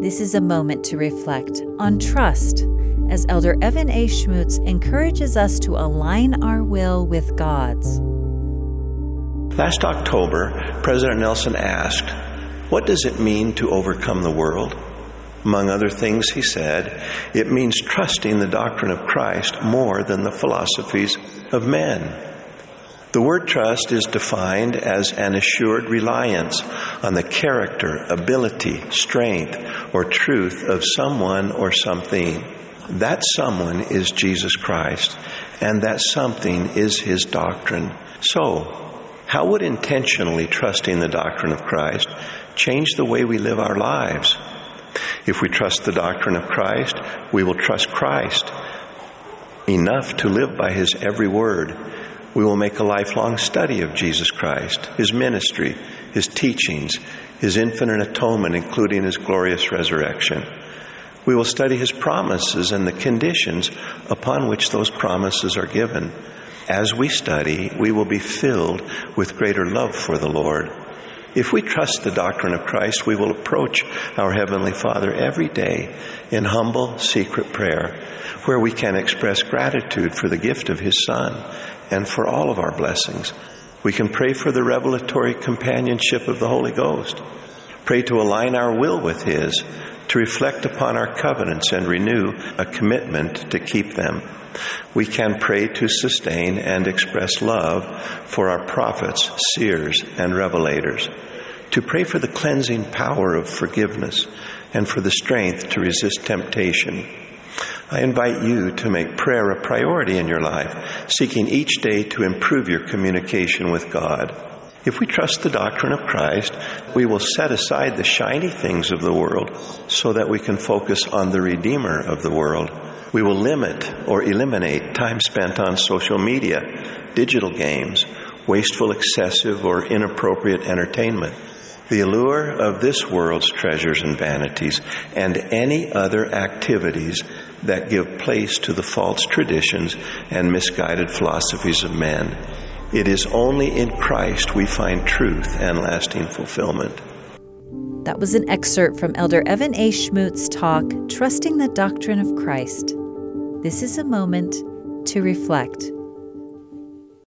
This is a moment to reflect on trust as Elder Evan A. Schmutz encourages us to align our will with God's. Last October, President Nelson asked, What does it mean to overcome the world? Among other things, he said, it means trusting the doctrine of Christ more than the philosophies of men. The word trust is defined as an assured reliance on the character, ability, strength, or truth of someone or something. That someone is Jesus Christ, and that something is his doctrine. So, how would intentionally trusting the doctrine of Christ change the way we live our lives? If we trust the doctrine of Christ, we will trust Christ enough to live by his every word we will make a lifelong study of Jesus Christ, His ministry, His teachings, His infinite atonement, including His glorious resurrection. We will study His promises and the conditions upon which those promises are given. As we study, we will be filled with greater love for the Lord. If we trust the doctrine of Christ, we will approach our Heavenly Father every day in humble, secret prayer, where we can express gratitude for the gift of His Son and for all of our blessings. We can pray for the revelatory companionship of the Holy Ghost, pray to align our will with His, to reflect upon our covenants and renew a commitment to keep them. We can pray to sustain and express love for our prophets, seers, and revelators, to pray for the cleansing power of forgiveness and for the strength to resist temptation I invite you to make prayer a priority in your life, seeking each day to improve your communication with God. If we trust the doctrine of Christ, we will set aside the shiny things of the world so that we can focus on the Redeemer of the world. We will limit or eliminate time spent on social media, digital games, wasteful, excessive, or inappropriate entertainment. The allure of this world's treasures and vanities and any other activities that give place to the false traditions and misguided philosophies of men. It is only in Christ we find truth and lasting fulfillment. That was an excerpt from Elder Evan A. Schmutz's talk, Trusting the Doctrine of Christ. This is a moment to reflect.